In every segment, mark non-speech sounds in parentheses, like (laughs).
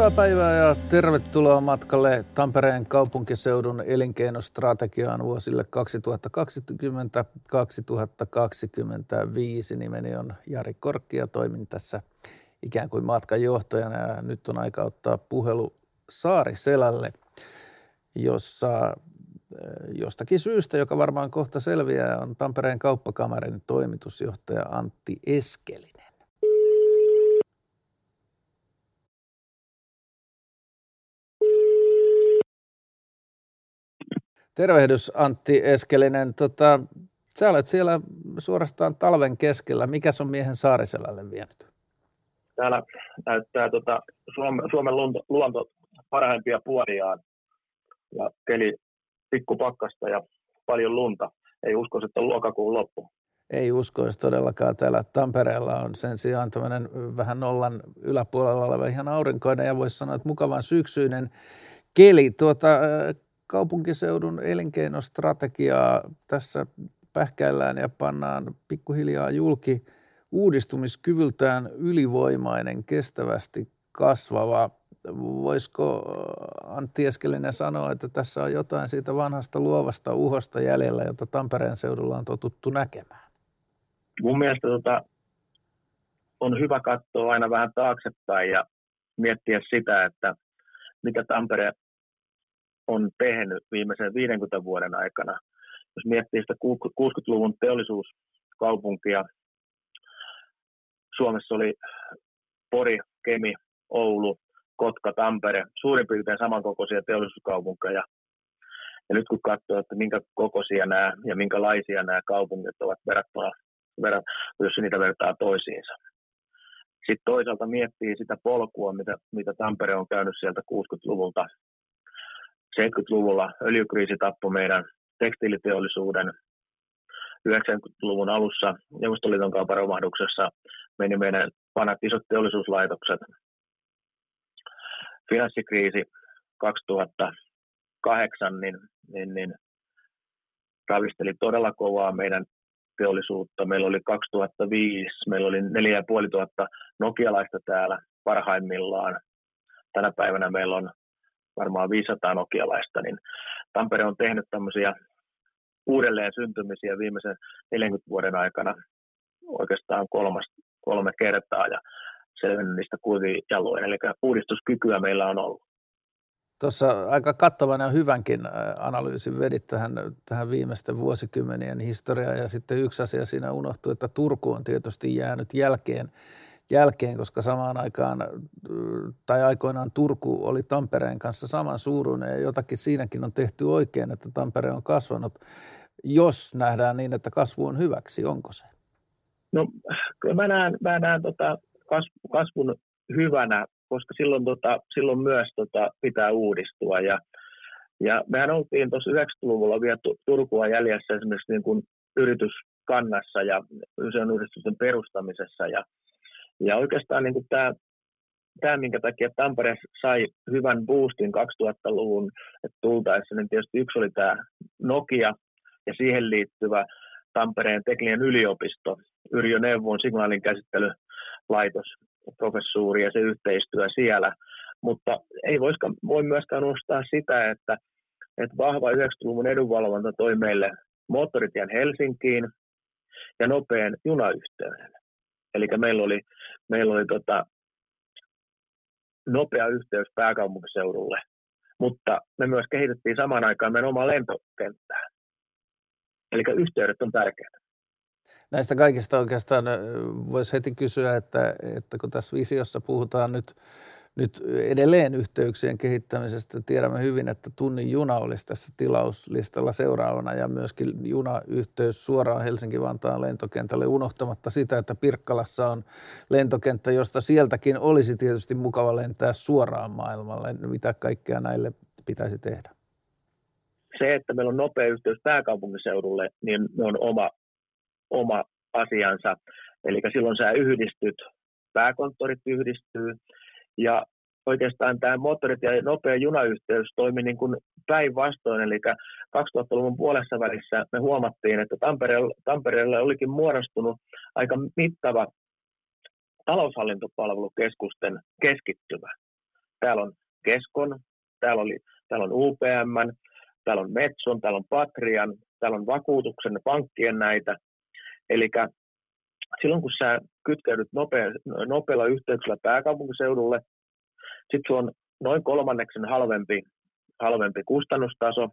Hyvää päivää ja tervetuloa matkalle Tampereen kaupunkiseudun elinkeinostrategiaan vuosille 2020-2025. Nimeni on Jari Korkki ja toimin tässä ikään kuin matkanjohtajana ja nyt on aika ottaa puhelu Saariselälle, jossa jostakin syystä, joka varmaan kohta selviää, on Tampereen kauppakamarin toimitusjohtaja Antti Eskelinen. Tervehdys Antti Eskelinen. Tota, sä olet siellä suorastaan talven keskellä. Mikä on miehen Saariselälle vienyt? Täällä näyttää tota Suomen, Suomen luonto, luonto parhaimpia puoliaan ja keli pikkupakkasta ja paljon lunta. Ei usko, että on lokakuun loppu. Ei uskoisi todellakaan. Täällä Tampereella on sen sijaan tämmöinen vähän nollan yläpuolella oleva ihan aurinkoinen ja voisi sanoa, että mukavan syksyinen keli. Tuota, kaupunkiseudun elinkeinostrategiaa tässä pähkäillään ja pannaan pikkuhiljaa julki uudistumiskyvyltään ylivoimainen, kestävästi kasvava. Voisiko Antti Eskelinen sanoa, että tässä on jotain siitä vanhasta luovasta uhosta jäljellä, jota Tampereen seudulla on totuttu näkemään? Mun mielestä tota, on hyvä katsoa aina vähän taaksepäin ja miettiä sitä, että mitä Tampere on tehnyt viimeisen 50 vuoden aikana. Jos miettii sitä 60-luvun teollisuuskaupunkia, Suomessa oli Pori, Kemi, Oulu, Kotka, Tampere, suurin piirtein samankokoisia teollisuuskaupunkeja. Ja nyt kun katsoo, että minkä kokoisia nämä ja minkälaisia nämä kaupungit ovat verrattuna, jos niitä vertaa toisiinsa. Sitten toisaalta miettii sitä polkua, mitä, mitä Tampere on käynyt sieltä 60-luvulta 70-luvulla öljykriisi tappoi meidän tekstiiliteollisuuden. 90-luvun alussa Neuvostoliiton kaupan romahduksessa meni meidän vanhat isot teollisuuslaitokset. Finanssikriisi 2008 niin, niin, niin ravisteli todella kovaa meidän teollisuutta. Meillä oli 2005, meillä oli 4500 nokialaista täällä parhaimmillaan. Tänä päivänä meillä on varmaan 500 nokialaista, niin Tampere on tehnyt tämmöisiä uudelleen syntymisiä viimeisen 40 vuoden aikana oikeastaan kolmas, kolme kertaa ja selvinnyt niistä kuivin jaloin. Eli uudistuskykyä meillä on ollut. Tuossa aika kattavan ja hyvänkin analyysin vedit tähän, tähän viimeisten vuosikymmenien historiaan ja sitten yksi asia siinä unohtui, että Turku on tietysti jäänyt jälkeen jälkeen, koska samaan aikaan tai aikoinaan Turku oli Tampereen kanssa saman suuruinen ja jotakin siinäkin on tehty oikein, että Tampere on kasvanut. Jos nähdään niin, että kasvu on hyväksi, onko se? No kyllä mä näen, mä näen tota kasvun hyvänä, koska silloin, tota, silloin myös tota, pitää uudistua ja ja mehän oltiin tuossa 90-luvulla vielä Turkua jäljessä esimerkiksi niin kuin yrityskannassa ja yritysten perustamisessa ja ja oikeastaan niin tämä, tämä, minkä takia Tampere sai hyvän boostin 2000-luvun että tultaessa, niin tietysti yksi oli tämä Nokia ja siihen liittyvä Tampereen tekninen yliopisto, Yrjö Neuvon signaalin käsittelylaitos, professuuri ja se yhteistyö siellä. Mutta ei voiskaan, voi myöskään nostaa sitä, että, että vahva 90-luvun edunvalvonta toi meille moottoritien Helsinkiin ja nopean junayhteyden. Eli meillä oli, meillä oli tota, nopea yhteys pääkaupunkiseudulle, mutta me myös kehitettiin samaan aikaan meidän omaa lentokenttää. Eli yhteydet on tärkeitä. Näistä kaikista oikeastaan voisi heti kysyä, että, että kun tässä visiossa puhutaan nyt nyt edelleen yhteyksien kehittämisestä. Tiedämme hyvin, että tunnin juna olisi tässä tilauslistalla seuraavana ja myöskin junayhteys suoraan Helsinki-Vantaan lentokentälle unohtamatta sitä, että Pirkkalassa on lentokenttä, josta sieltäkin olisi tietysti mukava lentää suoraan maailmalle. Mitä kaikkea näille pitäisi tehdä? Se, että meillä on nopea yhteys pääkaupunkiseudulle, niin on oma, oma asiansa. Eli silloin sä yhdistyt, pääkonttorit yhdistyy, ja oikeastaan tämä moottorit ja nopea junayhteys toimi niin kuin päinvastoin, eli 2000-luvun puolessa välissä me huomattiin, että Tampereelle, Tampereelle olikin muodostunut aika mittava taloushallintopalvelukeskusten keskittymä. täällä on Keskon, täällä, oli, täällä on UPM, täällä on Metson, täällä on Patrian, täällä on vakuutuksen pankkien näitä. Eli silloin kun sä kytkeydyt nopea, nopealla yhteyksellä pääkaupunkiseudulle, sitten sulla on noin kolmanneksen halvempi, halvempi kustannustaso,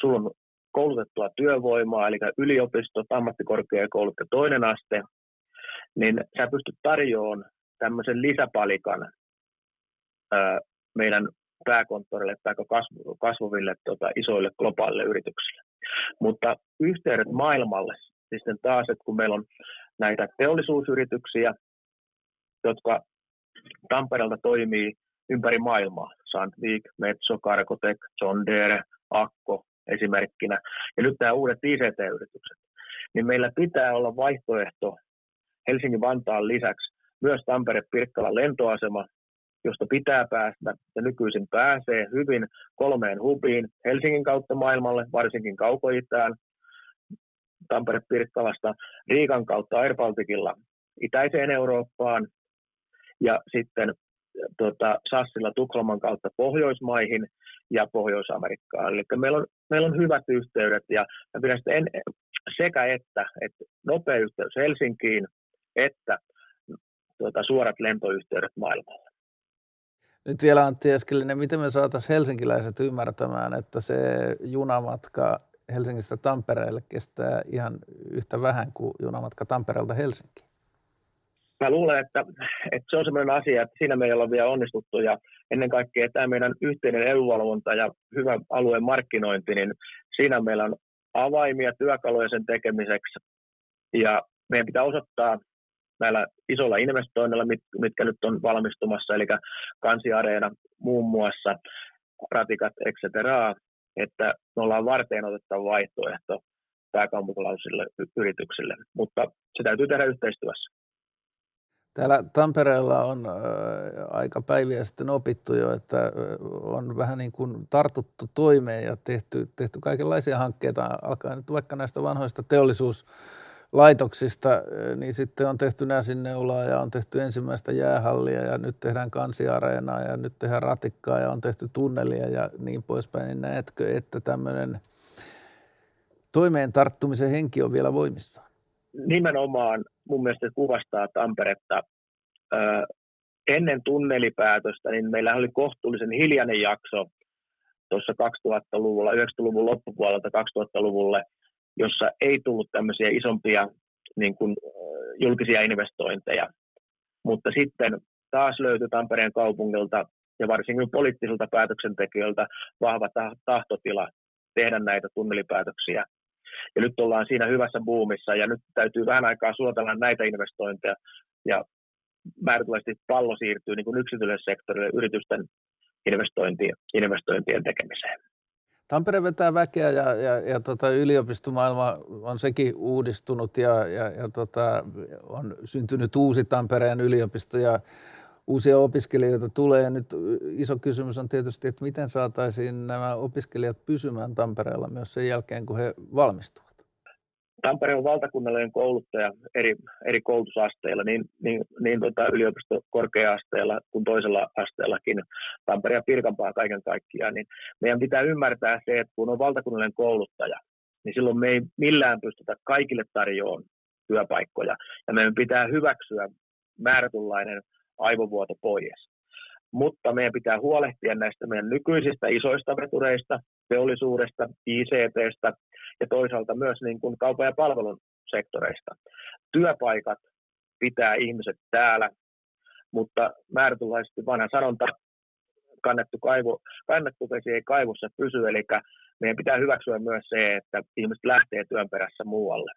sulla on koulutettua työvoimaa, eli yliopistot, ammattikorkeakoulut ja toinen aste, niin sä pystyt tarjoamaan tämmöisen lisäpalikan meidän pääkonttorille tai kasvaville tota, isoille globaalille yrityksille. Mutta yhteydet maailmalle, siis taas, että kun meillä on näitä teollisuusyrityksiä, jotka Tampereelta toimii ympäri maailmaa, Sandvik, Metso, Cargotec, John Deere, Akko esimerkkinä, ja nyt nämä uudet ICT-yritykset, niin meillä pitää olla vaihtoehto Helsingin-Vantaan lisäksi myös Tampere-Pirkkalan lentoasema, josta pitää päästä. Ja nykyisin pääsee hyvin kolmeen hubiin Helsingin kautta maailmalle, varsinkin kaukoitään, Tampere-Pirkkalasta Riikan kautta Airbalticilla itäiseen Eurooppaan ja sitten tota, Sassilla Tukholman kautta Pohjoismaihin ja Pohjois-Amerikkaan. Eli meillä on, meillä on hyvät yhteydet ja pidän sitä en, sekä että, että nopea yhteys Helsinkiin että tuota, suorat lentoyhteydet maailmalle. Nyt vielä Antti Eskelinen, miten me saataisiin helsinkiläiset ymmärtämään, että se junamatka Helsingistä Tampereelle kestää ihan yhtä vähän kuin junamatka Tampereelta Helsinkiin? Mä luulen, että, että se on sellainen asia, että siinä me ei olla vielä onnistuttu ja ennen kaikkea tämä meidän yhteinen edunvalvonta ja hyvä alueen markkinointi, niin siinä meillä on avaimia työkaluja sen tekemiseksi ja meidän pitää osoittaa näillä isoilla investoinneilla, mitkä nyt on valmistumassa, eli Kansiareena muun muassa, ratikat, etc., että me ollaan varteen otettava vaihtoehto pääkaupunkilaisille yrityksille, mutta se täytyy tehdä yhteistyössä. Täällä Tampereella on äh, aika päiviä sitten opittu jo, että on vähän niin kuin tartuttu toimeen ja tehty, tehty kaikenlaisia hankkeita, alkaen nyt vaikka näistä vanhoista teollisuus- laitoksista, eh, niin sitten on tehty näsinneulaa ja on tehty ensimmäistä jäähallia ja nyt tehdään kansiareenaa ja nyt tehdään ratikkaa ja on tehty tunnelia ja niin poispäin. Niin näetkö, että tämmöinen toimeen tarttumisen henki on vielä voimissaan? Nimenomaan mun mielestä kuvastaa Tamperetta. Ö, ennen tunnelipäätöstä, niin meillä oli kohtuullisen hiljainen jakso tuossa 2000-luvulla, 90-luvun loppupuolelta 2000-luvulle – jossa ei tullut tämmöisiä isompia niin kuin, julkisia investointeja. Mutta sitten taas löytyi Tampereen kaupungilta ja varsinkin poliittisilta päätöksentekijöiltä vahva tahtotila tehdä näitä tunnelipäätöksiä. Ja nyt ollaan siinä hyvässä buumissa ja nyt täytyy vähän aikaa suotella näitä investointeja ja määrätulisesti pallo siirtyy niin kuin yksityiselle sektorille yritysten investointien, investointien tekemiseen. Tampere vetää väkeä ja, ja, ja tota, yliopistomaailma on sekin uudistunut ja, ja, ja tota, on syntynyt uusi Tampereen yliopisto ja uusia opiskelijoita tulee. Ja nyt iso kysymys on tietysti, että miten saataisiin nämä opiskelijat pysymään Tampereella myös sen jälkeen, kun he valmistuvat. Tampere on valtakunnallinen kouluttaja eri, eri koulutusasteilla, niin, niin, niin tota yliopisto korkea-asteella kuin toisella asteellakin, Tampere ja Pirkanpaa kaiken kaikkiaan, niin meidän pitää ymmärtää se, että kun on valtakunnallinen kouluttaja, niin silloin me ei millään pystytä kaikille tarjoamaan työpaikkoja, ja meidän pitää hyväksyä määrätynlainen aivovuoto pois. Mutta meidän pitää huolehtia näistä meidän nykyisistä isoista vetureista, teollisuudesta, ICTstä, ja toisaalta myös niin kuin kaupan ja palvelun sektoreista. Työpaikat pitää ihmiset täällä, mutta määrätynlaisesti vanha sanonta, kannettu, kaivo, kannettu vesi ei kaivossa pysy, eli meidän pitää hyväksyä myös se, että ihmiset lähtee työn perässä muualle.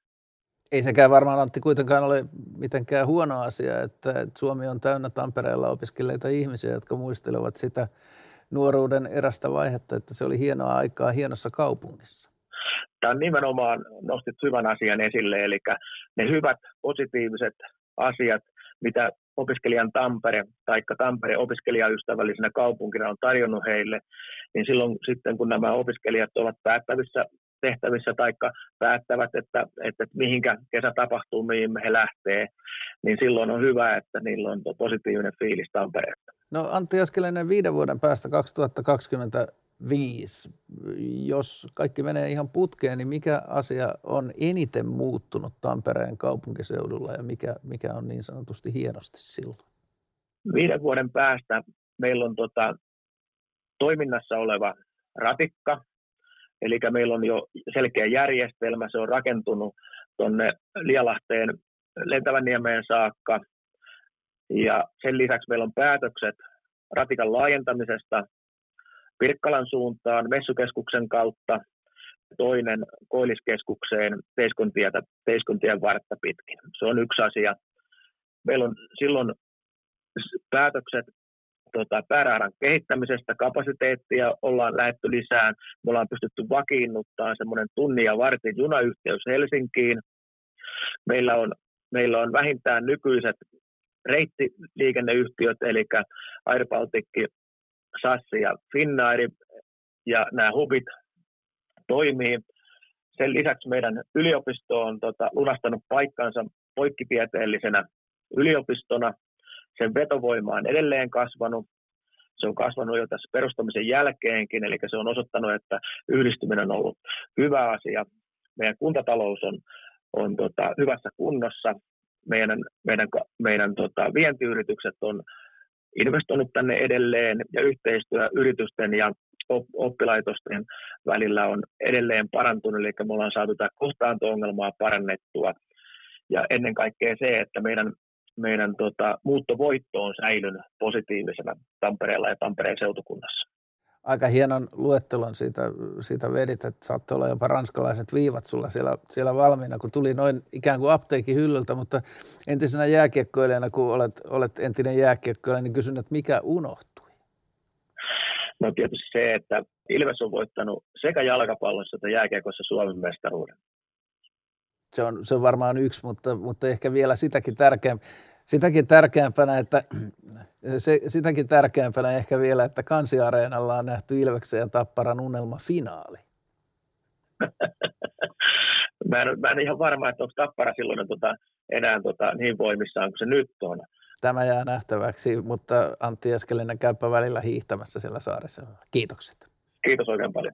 Ei sekään varmaan Antti kuitenkaan ole mitenkään huono asia, että Suomi on täynnä Tampereella opiskelleita ihmisiä, jotka muistelevat sitä nuoruuden erästä vaihetta, että se oli hienoa aikaa hienossa kaupungissa. Tämä nimenomaan nostit hyvän asian esille, eli ne hyvät positiiviset asiat, mitä opiskelijan Tampere tai Tampere opiskelijaystävällisenä kaupunkina on tarjonnut heille, niin silloin sitten kun nämä opiskelijat ovat päättävissä tehtävissä tai päättävät, että, että mihinkä kesä tapahtuu, mihin he lähtee, niin silloin on hyvä, että niillä on positiivinen fiilis Tampereesta. No Antti Askelinen viiden vuoden päästä 2025, jos kaikki menee ihan putkeen, niin mikä asia on eniten muuttunut Tampereen kaupunkiseudulla ja mikä, mikä on niin sanotusti hienosti silloin? Viiden vuoden päästä meillä on tota, toiminnassa oleva ratikka, eli meillä on jo selkeä järjestelmä, se on rakentunut tuonne Lialahteen Lentävänniemeen saakka, ja sen lisäksi meillä on päätökset ratikan laajentamisesta Pirkkalan suuntaan Messukeskuksen kautta, toinen Koilliskeskukseen Teiskontietä, Teiskontien vartta pitkin. Se on yksi asia. Meillä on silloin päätökset tota, pääradan kehittämisestä, kapasiteettia ollaan lähetty lisään. Me ollaan pystytty vakiinnuttaa semmoinen tunnin ja vartin junayhteys Helsinkiin. Meillä on, meillä on vähintään nykyiset reittiliikenneyhtiöt, eli Air Baltic, SAS ja Finnair, ja nämä hubit toimii. Sen lisäksi meidän yliopisto on tota, lunastanut paikkansa poikkitieteellisenä yliopistona. Sen vetovoima on edelleen kasvanut. Se on kasvanut jo tässä perustamisen jälkeenkin, eli se on osoittanut, että yhdistyminen on ollut hyvä asia. Meidän kuntatalous on, on tota, hyvässä kunnossa meidän, meidän, meidän tota, vientiyritykset on investoinut tänne edelleen ja yhteistyö yritysten ja oppilaitosten välillä on edelleen parantunut, eli me ollaan saatu tätä kohtaanto-ongelmaa parannettua. Ja ennen kaikkea se, että meidän, meidän tota, muuttovoitto on säilynyt positiivisena Tampereella ja Tampereen seutukunnassa aika hienon luettelon siitä, siitä vedit, että saatte olla jopa ranskalaiset viivat sulla siellä, siellä valmiina, kun tuli noin ikään kuin apteekin hyllyltä, mutta entisenä jääkiekkoilijana, kun olet, olet entinen jääkiekkoilija, niin kysyn, että mikä unohtui? No tietysti se, että Ilves on voittanut sekä jalkapallossa että jääkiekossa Suomen mestaruuden. Se on, se on varmaan yksi, mutta, mutta ehkä vielä sitäkin tärkeämpi sitäkin tärkeämpänä, että se, sitäkin tärkeämpänä ehkä vielä, että kansiareenalla on nähty Ilveksen ja Tapparan unelma finaali. (laughs) mä, en, mä en ihan varma, että onko Tappara silloin tota, enää tota, niin voimissaan kuin se nyt on. Tämä jää nähtäväksi, mutta Antti Eskelinen käypä välillä hiihtämässä siellä saaressa. Kiitokset. Kiitos oikein paljon.